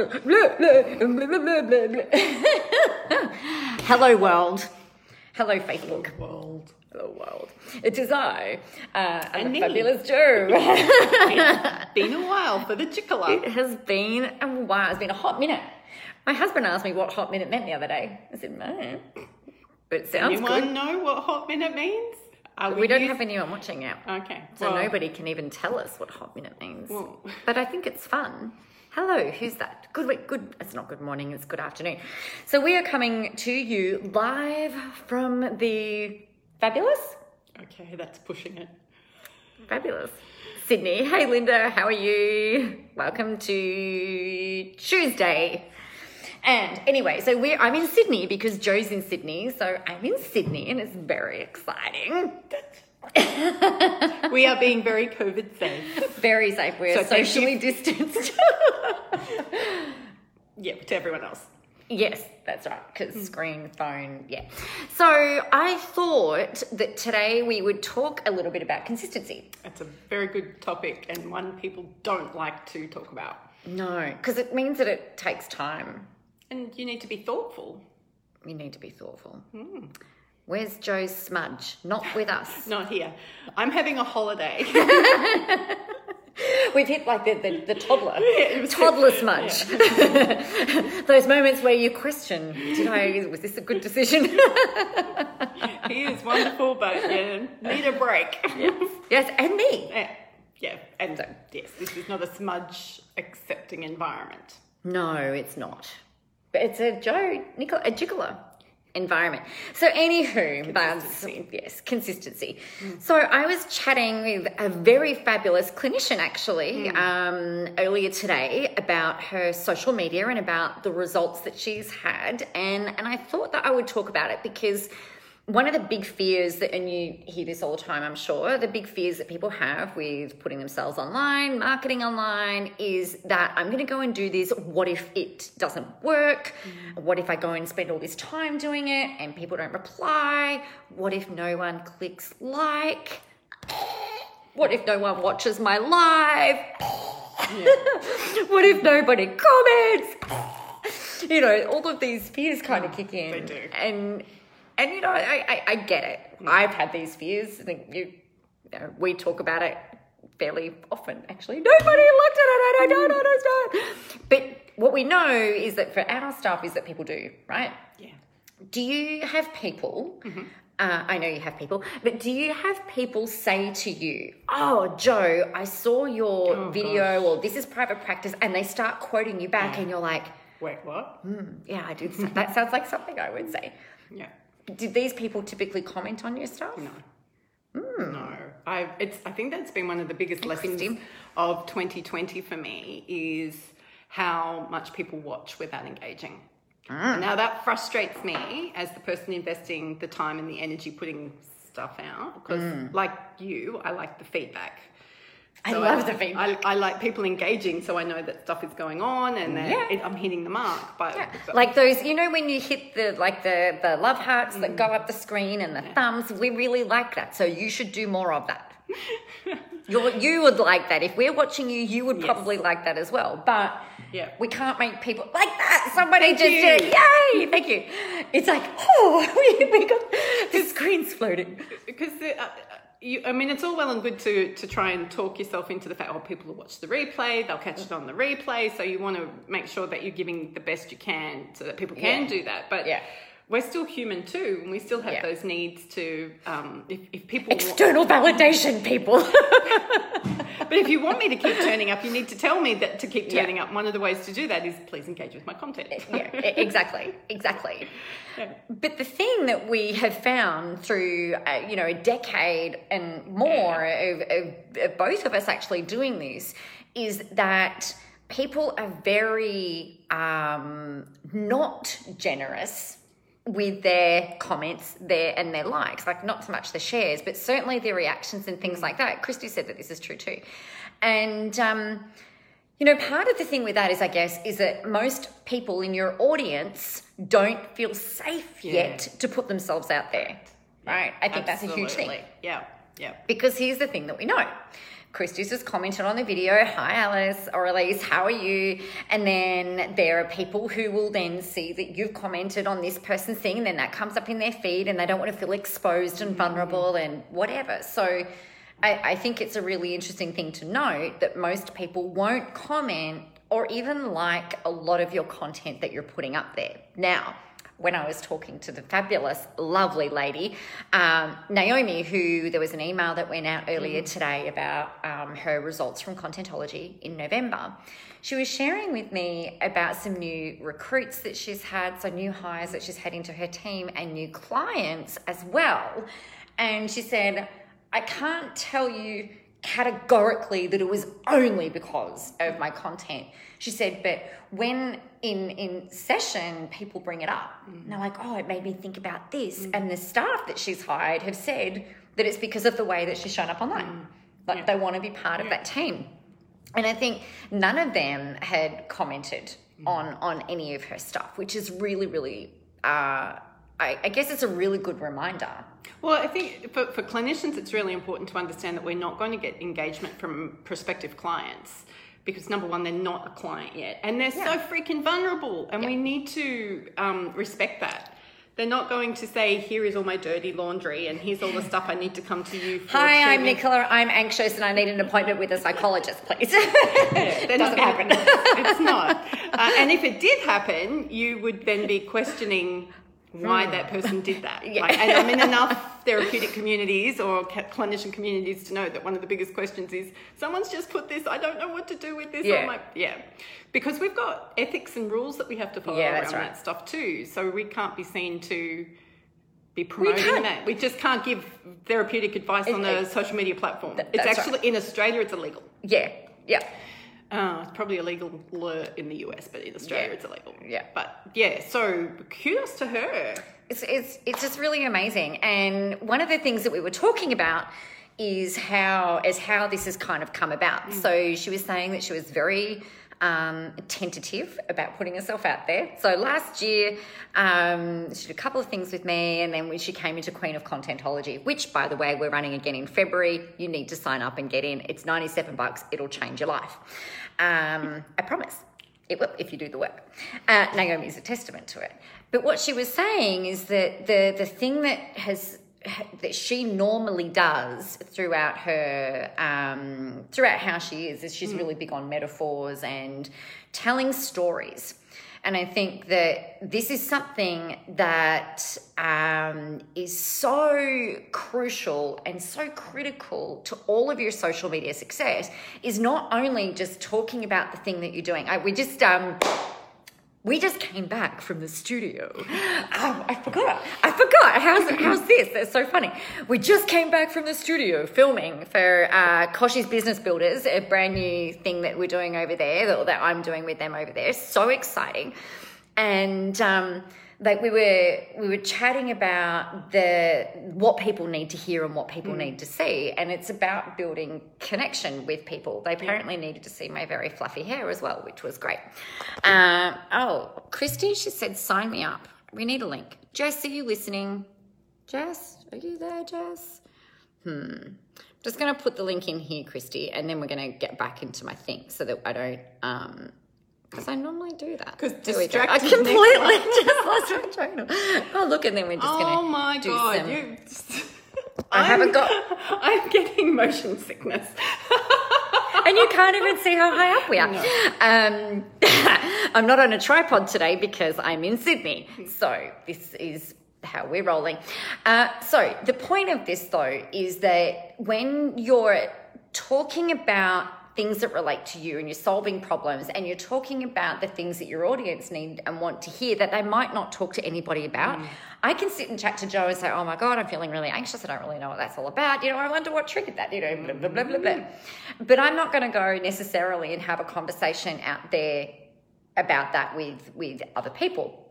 Hello, world. Hello, Facebook. World. Hello, world. It is I, uh, and, And the fabulous Jo. Been a while for the chickala. it has been a while. It's been a hot minute. My husband asked me what hot minute meant the other day. I said, no. But it sounds Anyone good. know what hot minute means? Are We don't use- have anyone watching now. Okay. So well, nobody can even tell us what hot minute means. Well- but I think it's fun. Hello, who's that? Good week, good. It's not good morning, it's good afternoon. So we are coming to you live from the fabulous, Okay, that's pushing it. fabulous Sydney. Hey Linda, how are you? Welcome to Tuesday. And anyway, so we're I'm in Sydney because Jo's in Sydney, so I'm in Sydney and it's very exciting. We are being very COVID safe. Very safe. We're So socially distanced. Yeah, to everyone else. Yes, that's right. Because screen, phone, yeah. So I thought that today we would talk a little bit about consistency. It's a very good topic and one people don't like to talk about. No, because it means that it takes time. And you need to be thoughtful. You need to be thoughtful. Hmm. Where's Jo's smudge? Not with us. Not here. I'm having a holiday. We've hit like the, the, the toddler. it was- toddler smudge. Those moments where you question, did I, was this a good decision? he is wonderful, but yeah, need a break. yes, and me. Yeah, yeah, and uh, yes, this is not a smudge accepting environment. No, it's not. But it's a Jo Nicol a jiggler environment. So anywho, that's yes, consistency. So I was chatting with a very fabulous clinician actually um, earlier today about her social media and about the results that she's had, and and I thought that I would talk about it because one of the big fears that, and you hear this all the time, I'm sure, the big fears that people have with putting themselves online, marketing online, is that I'm going to go and do this. What if it doesn't work? Mm. What if I go and spend all this time doing it and people don't reply? What if no one clicks like? What if no one watches my live? what if nobody comments? You know, all of these fears kind of mm, kick in. They do. And and you know, I, I, I get it. Hmm. I've had these fears. I think you, you know, we talk about it fairly often. Actually, nobody looked at it. I don't understand. But what we know is that for our stuff is that people do right. Yeah. Do you have people? Mm-hmm. Uh, I know you have people, but do you have people say to you, "Oh, Jo, I saw your Oh, video," or "This is private practice," and they start quoting you back, and you're like, Wait, what? Hmm, "Yeah, I did." That sounds like something I would say. Yeah. Did these people typically comment on your stuff? No. Hmm. No. I it's I think that's been one of the biggest lessons of 2020 for me is how much people watch without engaging. Hmm. Now that frustrates me as the person investing the time and the energy putting stuff out because hmm. like you, I like the feedback. I So love the feedback. I, I like people engaging, so I know that stuff is going on and that Yeah. it, I'm hitting the mark. But, but Like those, you know, when you hit the like the the love hearts Mm. that go up the screen and the thumbs, we really like that. So you should do more of that. You're, you would like that. If we're watching you, you would Yes. probably like that as well. But Yeah. we can't make people like that. Somebody Thank just you. did. Yay! Thank you. It's like, oh, we, we got the screen's floating. because the, uh, you, I mean, it's all well and good to to try and talk yourself into the fact, oh, people will watch the replay, they'll catch it on the replay. So you want to make sure that you're giving the best you can so that people can Yeah. do that. But Yeah. We're still human too, and we still have Yeah. those needs to. Um, if, if people, External validation, people. but if you want me to keep turning up, you need to tell me that to keep Yeah. turning up. One of the ways to do that is please engage with my content. yeah, e- exactly, exactly. But the thing that we have found through, uh, you know, a decade and more of, of, of both of us actually doing this is that people are very um, not generous with their comments their and their likes like not so much the shares but certainly their reactions and things like that christy said that this is true too and um, you know, part of the thing with that is, I guess, is that most people in your audience don't feel safe Yeah. yet to put themselves out there, right? I think that's a huge thing. Yeah, yeah. Because here's the thing that we know Christy's just commented on the video, hi Alice or Elise, how are you? And then there are people who will then see that you've commented on this person's thing, and then that comes up in their feed and they don't want to feel exposed and mm. vulnerable and whatever. So I, I think it's a really interesting thing to note that most people won't comment or even like a lot of your content that you're putting up there. Now, when I was talking to the fabulous, lovely lady, um, Naomi, who there was an email that went out earlier today about um, her results from Contentology in November. She was sharing with me about some new recruits that she's had, so new hires that she's had into her team, and new clients as well. And she said, I can't tell you categorically that it was only because of my content. She said, but when in in session people bring it up, mm. and they're like, oh, it made me think about this. Mm. And the staff that she's hired have said that it's because of the way that she's shown up online. Mm. Like they want to be part of that team. And I think none of them had commented on on any of her stuff, which is really, really uh, I, I guess it's a really good reminder. Well, I think for, for clinicians, it's really important to understand that we're not going to get engagement from prospective clients because number one, they're not a client yet, and they're so freaking vulnerable, and we need to um, respect that. They're not going to say, "Here is all my dirty laundry, and here's all the stuff I need to come to you for." Hi, I'm. Nicola. I'm anxious and I need an appointment with a psychologist, please. Yeah, Doesn't not happen. it's not. Uh, and if it did happen, you would then be questioning why hmm. that person did that. Yeah. Like, and I'm in enough therapeutic communities or clinician communities to know that one of the biggest questions is someone's just put this, I don't know what to do with this. Yeah. I'm like, yeah. Because we've got ethics and rules that we have to follow Yeah, around right. that stuff too. So we can't be seen to be promoting can't. that. We just can't give therapeutic advice on a It- social media platform. Th- it's actually in Australia, it's illegal. yeah, yeah. Uh, it's probably illegal in the US, but in Australia Yeah. it's illegal. Yeah. But yeah, so kudos to her. It's, it's, it's just really amazing. And one of the things that we were talking about is how is how this has kind of come about. So she was saying that she was very um, tentative about putting herself out there. So last year, um, she did a couple of things with me, and then when she came into Queen of Contentology, which by the way we're running again in February. You need to sign up and get in. It's ninety seven bucks. It'll change your life. Um, I promise. It will if you do the work. Uh, Naomi is a testament to it. But what she was saying is that the the thing that has that she normally does throughout her um, throughout how she is is she's really big on metaphors and telling stories. And I think that this is something that um, is so crucial and so critical to all of your social media success is not only just talking about the thing that you're doing. I, we just um, we just came back from the studio. Oh, I forgot. I forgot. How's how's this? That's so funny. We just came back from the studio filming for uh, Koshi's Business Builders, a brand new thing that we're doing over there, that, that I'm doing with them over there. So exciting. And um, like we were we were chatting about the what people need to hear and what people need to see, and it's about building connection with people. They apparently needed to see my very fluffy hair as well, which was great. Um, oh, Christy, she said, sign me up. We need a link. Jess, are you listening? Jess, are you there, Jess? Hmm. Just going to put the link in here, Christy, and then we're going to get back into my thing so that I don't. Um, because I normally do that. 'Cause There we. I completely just lost my train of. Oh, look, and then we're just getting. Oh gonna. my do god, some- you I haven't got- I'm getting motion sickness. and you can't even see how high up we are. Um, I'm not on a tripod today because I'm in Sydney. So this is how we're rolling. Uh, so the point of this, though, is that when you're talking about things that relate to you and you're solving problems and you're talking about the things that your audience need and want to hear that they might not talk to anybody about. Mm. I can sit and chat to Jo and say, Oh my God, I'm feeling really anxious. I don't really know what that's all about. You know, I wonder what triggered that, you know, blah, blah, blah, blah, blah. Mm. But I'm not going to go necessarily and have a conversation out there about that with, with other people.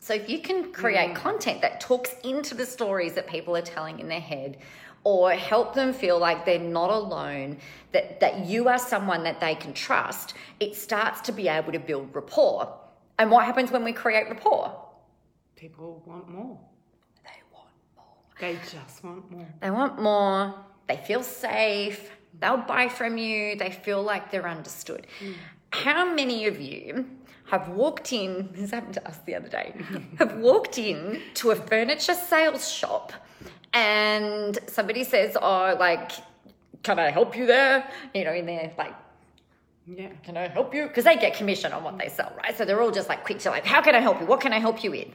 So if you can create mm. content that talks into the stories that people are telling in their head or help them feel like they're not alone, that, that you are someone that they can trust, it starts to be able to build rapport. And what happens when we create rapport? People want more. They want more. They just want more. They want more. They feel safe. They'll buy from you. They feel like they're understood. Mm. How many of you have walked in, this happened to us the other day, have walked in to a furniture sales shop and somebody says, oh, like, can I help you there? You know, in there, like, Yeah. can I help you? Because they get commission on what they sell, right? So they're all just like quick to like, how can I help you? What can I help you with?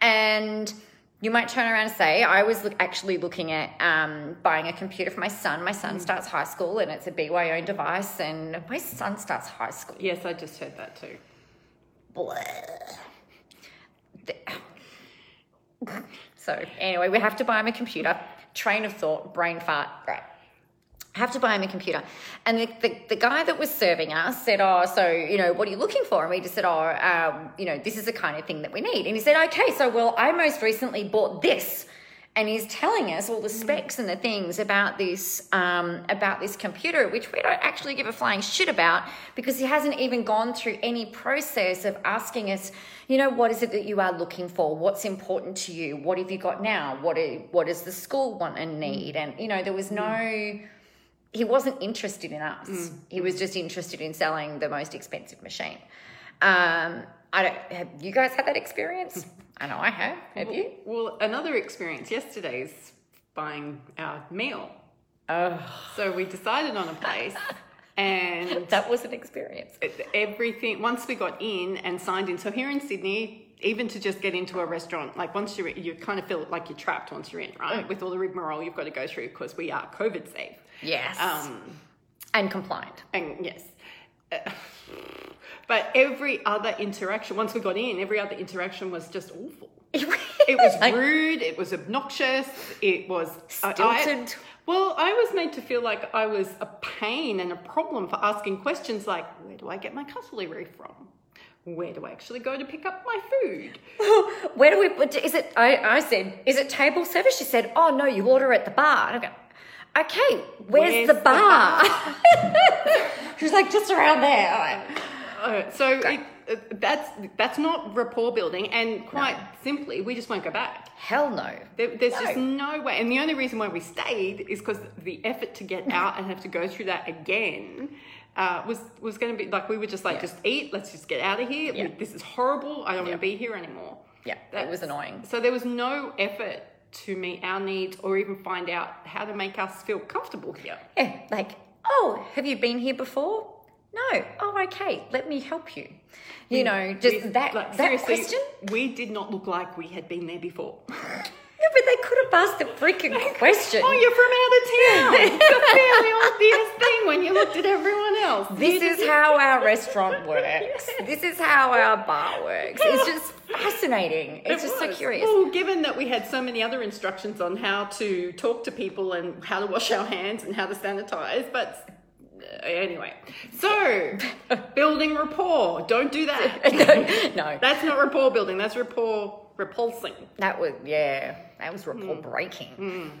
And you might turn around and say, I was look, actually looking at um, buying a computer for my son. My son starts high school and it's a BYO device, and my son starts high school. Yes, I just heard that too. Blah. So anyway, we have to buy him a computer. Train of thought, brain fart, right. Have to buy him a computer. And the, the, the guy that was serving us said, Oh, so, you know, what are you looking for? And we just said, Oh, um, you know, this is the kind of thing that we need. And he said, Okay, so, well, I most recently bought this. And he's telling us all the mm. specs and the things about this um, about this computer, which we don't actually give a flying shit about because he hasn't even gone through any process of asking us, you know, what is it that you are looking for? What's important to you? What have you got now? What are, what does the school want and mm. need? And you know, there was no mm. he wasn't interested in us. He was just interested in selling the most expensive machine. Um, I don't. Have you guys had that experience? I know I have. Have you? Well, another experience yesterday's buying our meal. Oh, So we decided on a place, and that was an experience. everything once we got in and signed in. So here in Sydney, even to just get into a restaurant, like once you're, you kind of feel like you're trapped once you're in, right? With all the rigmarole you've got to go through because we are COVID safe. Yes, Um, and compliant. and yes. But every other interaction, once we got in, every other interaction was just awful. It was Like, rude. It was obnoxious. It was I- I- Stilted. well, I was made to feel like I was a pain and a problem for asking questions like, "Where do I get my cutlery from? Where do I actually go to pick up my food?" Where do we? Is it? I, I said, is it table service? She said, oh no, you order at the bar. And I go, okay, where's, Where's the the bar? She's like, just around there. Like, Uh, so it, uh, that's that's not rapport building, and quite simply, we just won't go back. Hell no. There, there's No. just no way. And the only reason why we stayed is because the effort to get out and have to go through that again uh, was was going to be like we were just like Yeah. just eat. Let's just get out of here. Yeah. This is horrible. I don't Yeah. want to be here anymore. Yeah, that was annoying. So there was no effort to meet our needs or even find out how to make us feel comfortable here. Yeah, like, oh, have you been here before? No. Oh, okay. Let me help you. You know, just We- that like, that question. We did not look like we had been there before. They could have asked the freaking question. Oh, you're from out of town. it's a fairly obvious thing when you looked at everyone else. This is how our restaurant works. This is how our bar works. It's just fascinating. It's It just so curious. Well, given that we had so many other instructions on how to talk to people and how to wash our hands and how to sanitize, but uh, anyway. So, building rapport. Don't do that. no, That's not rapport building. That's rapport repulsing. that was yeah, that was rapport Hmm. breaking.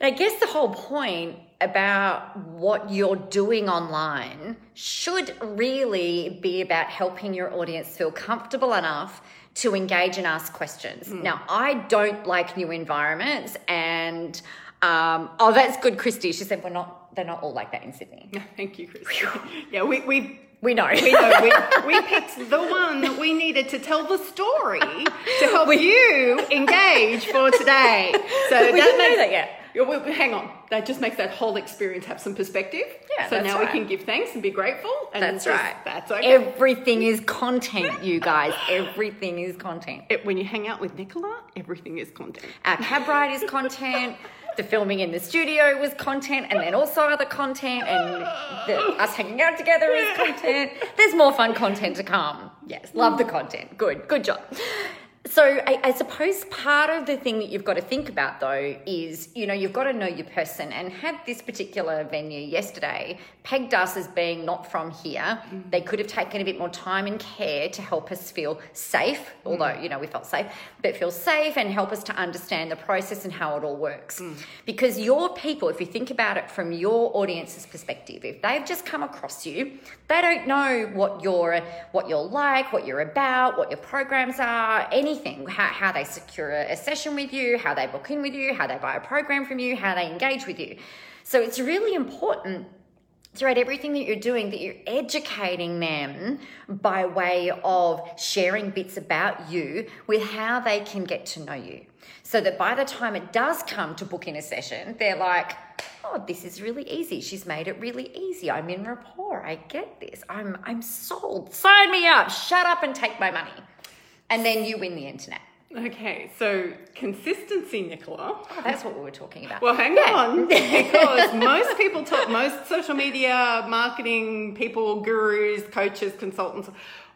But I guess the whole point about what you're doing online should really be about helping your audience feel comfortable enough to engage and ask questions. Hmm. Now, I don't like new environments, and um, oh, that's good, Christy. She said we're not. They're not all like that in Sydney. Thank you, Chris. yeah, we, we We know. we know we, we picked the one that we needed to tell the story to help you engage for today. So we didn't know that yet. Well, hang on. That just makes that whole experience have some perspective. Yeah, So now right. we can give thanks and be grateful. And That's just- right. That's okay. Everything is content, you guys. Everything is content. It- when you hang out with Nicola, everything is content. Our cab ride is content. The filming in the studio was content, and then also other content, and the, us hanging out together is content. There's more fun content to come. Yes, love the content. Good, good job. So I, I suppose part of the thing that you've got to think about though is, you know, you've got to know your person. And had this particular venue yesterday pegged us as being not from here, mm-hmm. they could have taken a bit more time and care to help us feel safe, although, mm. you know, we felt safe, but feel safe and help us to understand the process and how it all works. Mm. Because your people, if you think about it from your audience's perspective, if they've just come across you, they don't know what you're what you're like, what you're about, what your programs are, anything, how, how they secure a, session with you, how they book in with you, how they buy a program from you, how they engage with you. So it's really important throughout everything that you're doing that you're educating them by way of sharing bits about you with how they can get to know you. So that by the time it does come to book in a session they're like oh this is really easy. She's made it really easy. I'm in rapport. I get this. I'm i'm sold. Sign me up. Shut up and take my money and then you win the internet Okay, so consistency, Nicola. oh, that's what we were talking about Well, hang Yeah. on, because most people talk, most social media marketing people, gurus, coaches, consultants,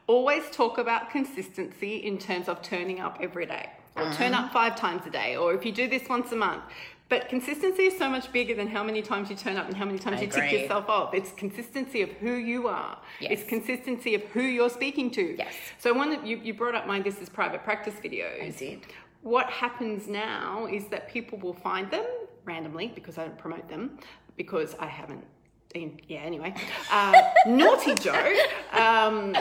always talk about consistency in terms of turning up every day, or turn Mm-hmm. up five times a day, or if you do this once a month. But consistency is so much bigger than how many times you turn up and how many times I you tick yourself off. It's consistency of who you are. Yes. It's consistency of who you're speaking to. Yes. So one that you, you brought up my this is private practice videos. I did. What happens now is that people will find them randomly because I don't promote them because I haven't. Yeah. Anyway, uh, naughty Jo. Um,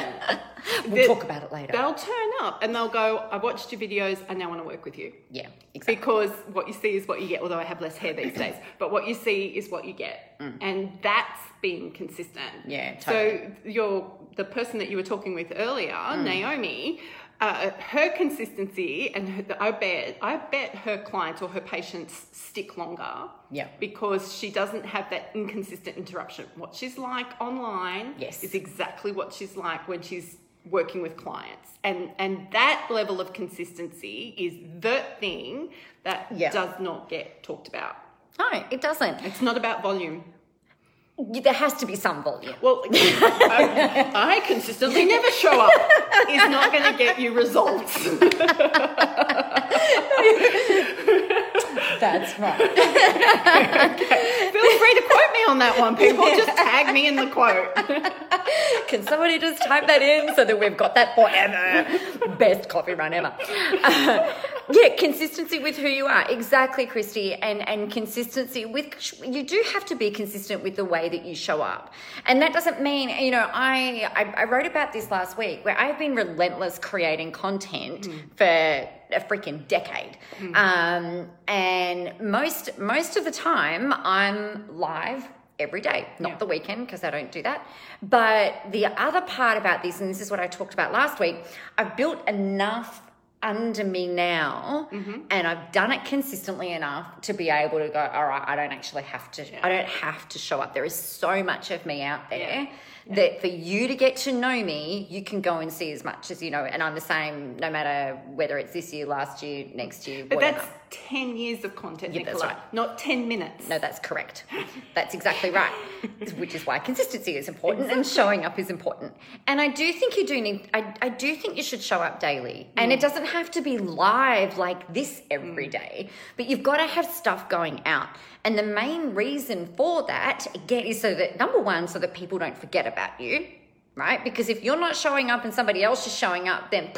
we'll talk about it later they'll turn up and they'll go. I watched your videos. I now want to work with you yeah exactly because what you see is what you get. Although I have less hair these days, but what you see is what you get, and that's being consistent. Mm. Yeah, So you're, the person that you were talking with earlier, Mm. Naomi. Uh, her consistency and her, I bet I bet her clients or her patients stick longer. Yeah. Because she doesn't have that inconsistent interruption. What she's like online Yes. is exactly what she's like when she's working with clients. And and that level of consistency is the thing that Yeah. does not get talked about. no it doesn't It's not about volume. there has to be some volume Well, I, I consistently never show up is not going to get you results. that's right Feel free to quote me on that one, people. Just tag me in the quote. Can somebody just type that in so that we've got that forever? Best coffee run ever. Uh, yeah, consistency with who you are. Exactly, Christy. And and consistency with you do have to be consistent with the way that you show up. And that doesn't mean, you know, I I, I wrote about this last week where I've been relentless creating content for a freaking decade. Um, and most most of the time I'm live every day, not Yeah. the weekend because I don't do that. But the other part about this, and this is what I talked about last week, I've built enough under me now Mm-hmm. and I've done it consistently enough to be able to go, all right, I don't actually have to, I don't have to show up. There is so much of me out there. Yeah. That for you to get to know me, you can go and see as much as you know, and I'm the same no matter whether it's this year, last year, next year, But whatever. that's 10 years of content, Yeah, that's Nicola, right. not 10 minutes. No, that's correct. That's exactly right. Which is why consistency is important and showing up is important. And I do think you do need, I, I do think you should show up daily. And it mm. doesn't have to be live like this every mm. day, but you've got to have stuff going out. And the main reason for that, again, is so that number one, so that people don't forget about you, right? Because if you're not showing up and somebody else is showing up, then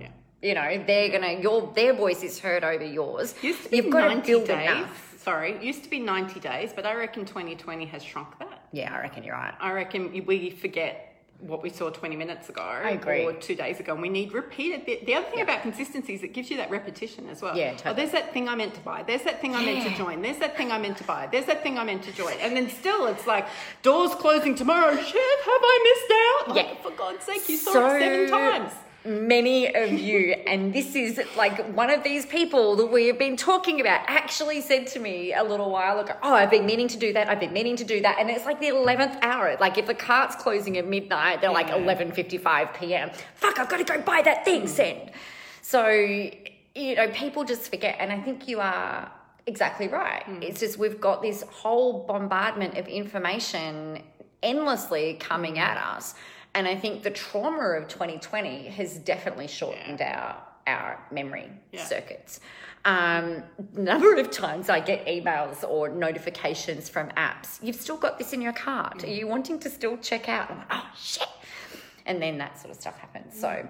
Yeah. You know they're gonna your their voice is heard over yours. Used to be You've got 90 to build days. enough. Sorry, it used to be 90 days, but I reckon 2020 has shrunk that. Yeah, I reckon you're right. I reckon we forget what we saw 20 minutes ago agree. or two days ago and we need repeated the, the other thing about consistency is it gives you that repetition as well Yeah, oh, totally. oh, there's that thing i meant to buy there's that thing i meant to join there's that thing i meant to buy there's that thing i meant to join and then still it's like doors closing tomorrow shit have i missed out like, Yeah. for god's sake you saw it seven times Many of you, and this is like one of these people that we have been talking about, actually said to me a little while ago, Oh, I've been meaning to do that. I've been meaning to do that. And it's like the 11th hour. Like if the cart's closing at midnight, they're like 11.55 p.m. Fuck, I've got to go buy that thing, mm. send. So, you know, people just forget. And I think you are exactly right. Mm. It's just we've got this whole bombardment of information endlessly coming mm. at us. And I think the trauma of 2020 has definitely shortened our our memory Yeah. circuits. Um, number of times I get emails or notifications from apps. You've still got this in your cart. Are you wanting to still check out? I'm like, oh shit. And then that sort of stuff happens. So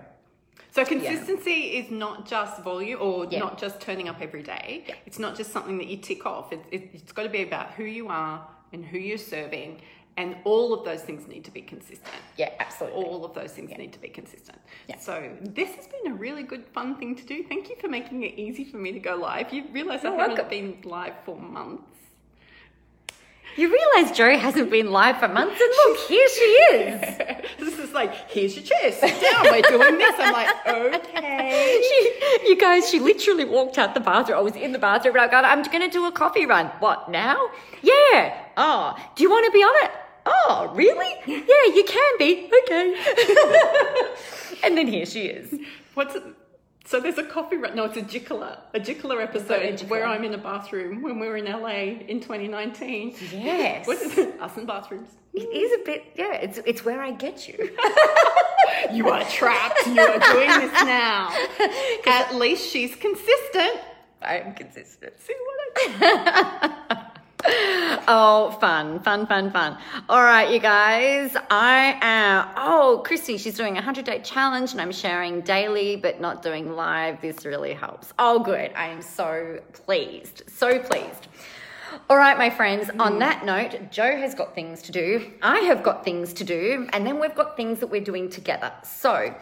So consistency is not just volume or Yeah. not just turning up every day. It's not just something that you tick off. It, it, it's got to be about who you are and who you're serving, and all of those things need to be consistent. yeah, absolutely. All of those things need to be consistent. Yeah. So this has been a really good, fun thing to do. Thank you for making it easy for me to go live. You realise I haven't welcome. been live for months. You realise Jo hasn't been live for months, and look, here she is. this is like, here's your chair, sit down, we're doing this. I'm like, okay. She, you guys, she literally walked out the bathroom. I was in the bathroom, and I go, I'm going to do a coffee run. What, now? Yeah. Oh, do you want to be on it? Oh, really? Yeah, you can be. Okay. and then here she is. What's it? So there's a coffee run. No, it's a Jicola, a Jicola episode oh, a Jicola. where I'm in a bathroom when we were in LA in 2019. Yes. What is it? Us in bathrooms. It is a bit, yeah, it's, it's where I get you. You are trapped. You are doing this now. At least she's consistent. I'm consistent. See what I Oh, fun, fun, fun, fun. All right, you guys. I am. Oh, Christy, she's doing a 100 day challenge and I'm sharing daily but not doing live. This really helps. Oh, good. I am so pleased. So pleased. All right, my friends, on mm. that note, Jo has got things to do. I have got things to do. And then we've got things that we're doing together. So,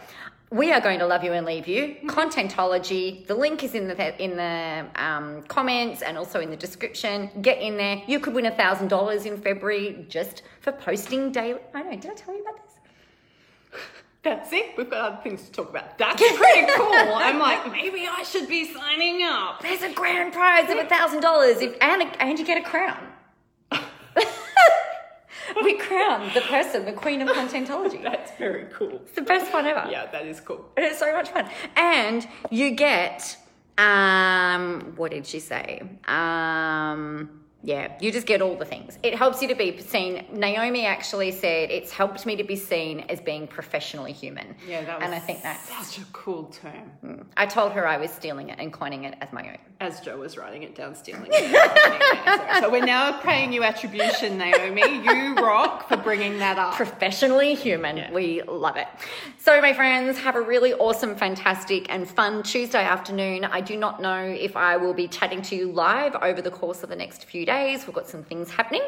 we are going to love you and leave you. Contentology. The link is in the in the um, comments and also in the description. Get in there. You could win a thousand dollars in February just for posting daily. I know. Did I tell you about this? That's it. We've got other things to talk about. That's pretty cool. I'm like, maybe I should be signing up. There's a grand prize of a thousand dollars if and and you get a crown. We crown the person the queen of contentology. That's very cool. It's the best one ever. Yeah, that is cool. It's so much fun. And you get um what did she say? Um yeah, you just get all the things. It helps you to be seen. Naomi actually said it's helped me to be seen as being professionally human. Yeah, that was and I think that's. such a cool term. Mm. I told her I was stealing it and coining it as my own. As Jo was writing it down, stealing it. Oh, so we're now paying you attribution, Naomi. You rock for bringing that up. professionally human. We love it. So, my friends, have a really awesome, fantastic, and fun Tuesday afternoon. I do not know if I will be chatting to you live over the course of the next few days. We've got some things happening,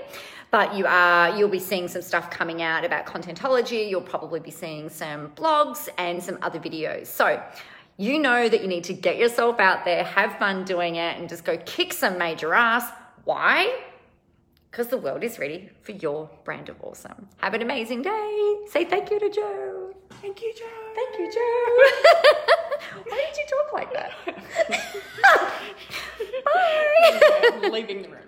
but you are you'll be seeing some stuff coming out about contentology. You'll probably be seeing some blogs and some other videos. So. You know that you need to get yourself out there, have fun doing it, and just go kick some major ass. Why? because the world is ready for your brand of awesome. Have an amazing day. Say thank you to Jo. Thank you, Jo. Thank you, Jo. Why did you talk like that? Bye. I'm leaving the room